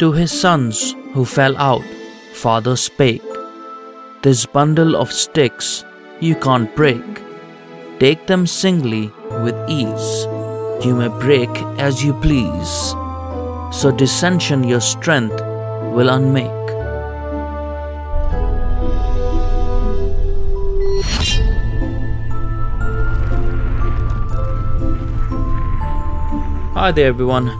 To his sons who fell out, father spake, This bundle of sticks you can't break. Take them singly with ease. You may break as you please. So dissension your strength will unmake. Hi there, everyone.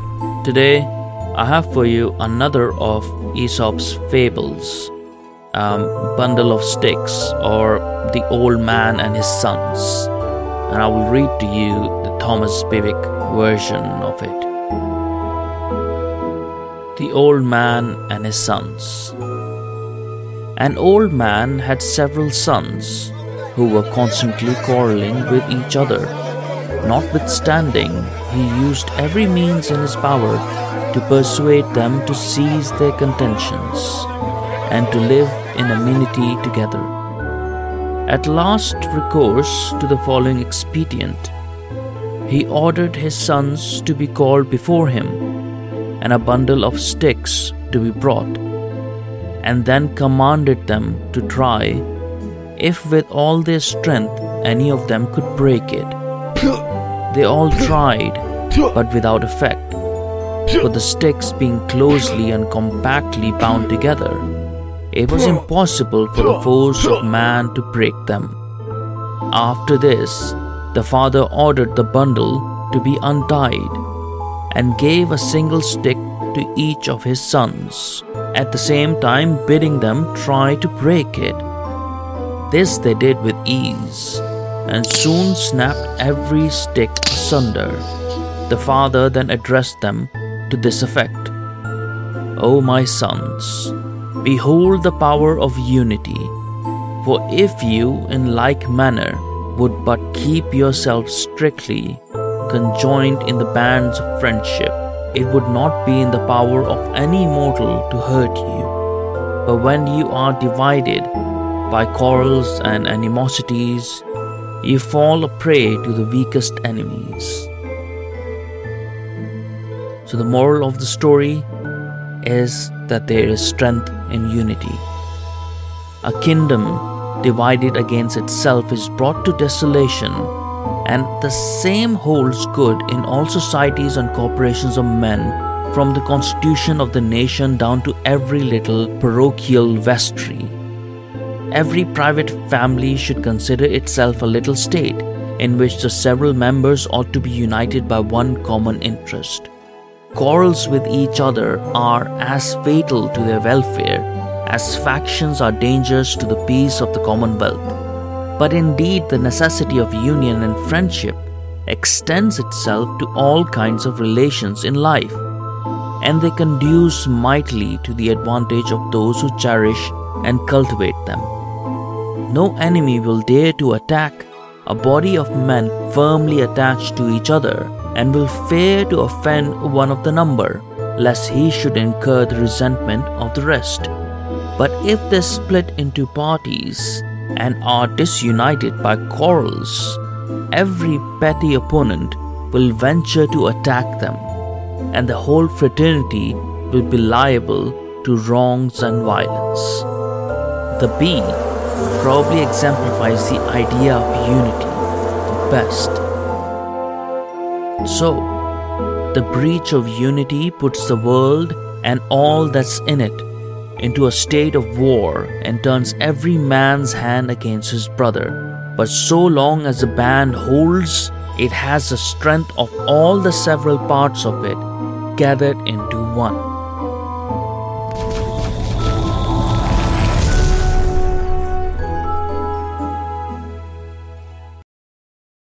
Today I have for you another of Aesop's fables um, Bundle of Sticks, or The Old Man and His Sons. And I will read to you the Thomas Bewick version of it. The Old Man and His Sons. An old man had several sons who were constantly quarreling with each other. Notwithstanding, he used every means in his power to persuade them to cease their contentions and to live in amenity together. At last, recourse to the following expedient. He ordered his sons to be called before him, and a bundle of sticks to be brought, and then commanded them to try if with all their strength any of them could break it. They all tried, but without effect, for the sticks being closely and compactly bound together, it was impossible for the force of man to break them. After this, the father ordered the bundle to be untied and gave a single stick to each of his sons, at the same time bidding them try to break it. This they did with ease, and soon snapped every stick asunder. The father then addressed them to this effect O my sons, behold the power of unity. For if you, in like manner, would but keep yourselves strictly conjoined in the bands of friendship, it would not be in the power of any mortal to hurt you. But when you are divided by quarrels and animosities, you fall a prey to the weakest enemies. So, the moral of the story is that there is strength in unity. A kingdom divided against itself is brought to desolation, and the same holds good in all societies and corporations of men, from the constitution of the nation down to every little parochial vestry. Every private family should consider itself a little state in which the several members ought to be united by one common interest. Quarrels with each other are as fatal to their welfare as factions are dangerous to the peace of the commonwealth. But indeed, the necessity of union and friendship extends itself to all kinds of relations in life, and they conduce mightily to the advantage of those who cherish and cultivate them. No enemy will dare to attack a body of men firmly attached to each other and will fear to offend one of the number, lest he should incur the resentment of the rest. But if they split into parties and are disunited by quarrels, every petty opponent will venture to attack them, and the whole fraternity will be liable to wrongs and violence. The bee probably exemplifies the idea of unity the best. So, the breach of unity puts the world and all that's in it into a state of war and turns every man's hand against his brother. But so long as the band holds, it has the strength of all the several parts of it gathered into one.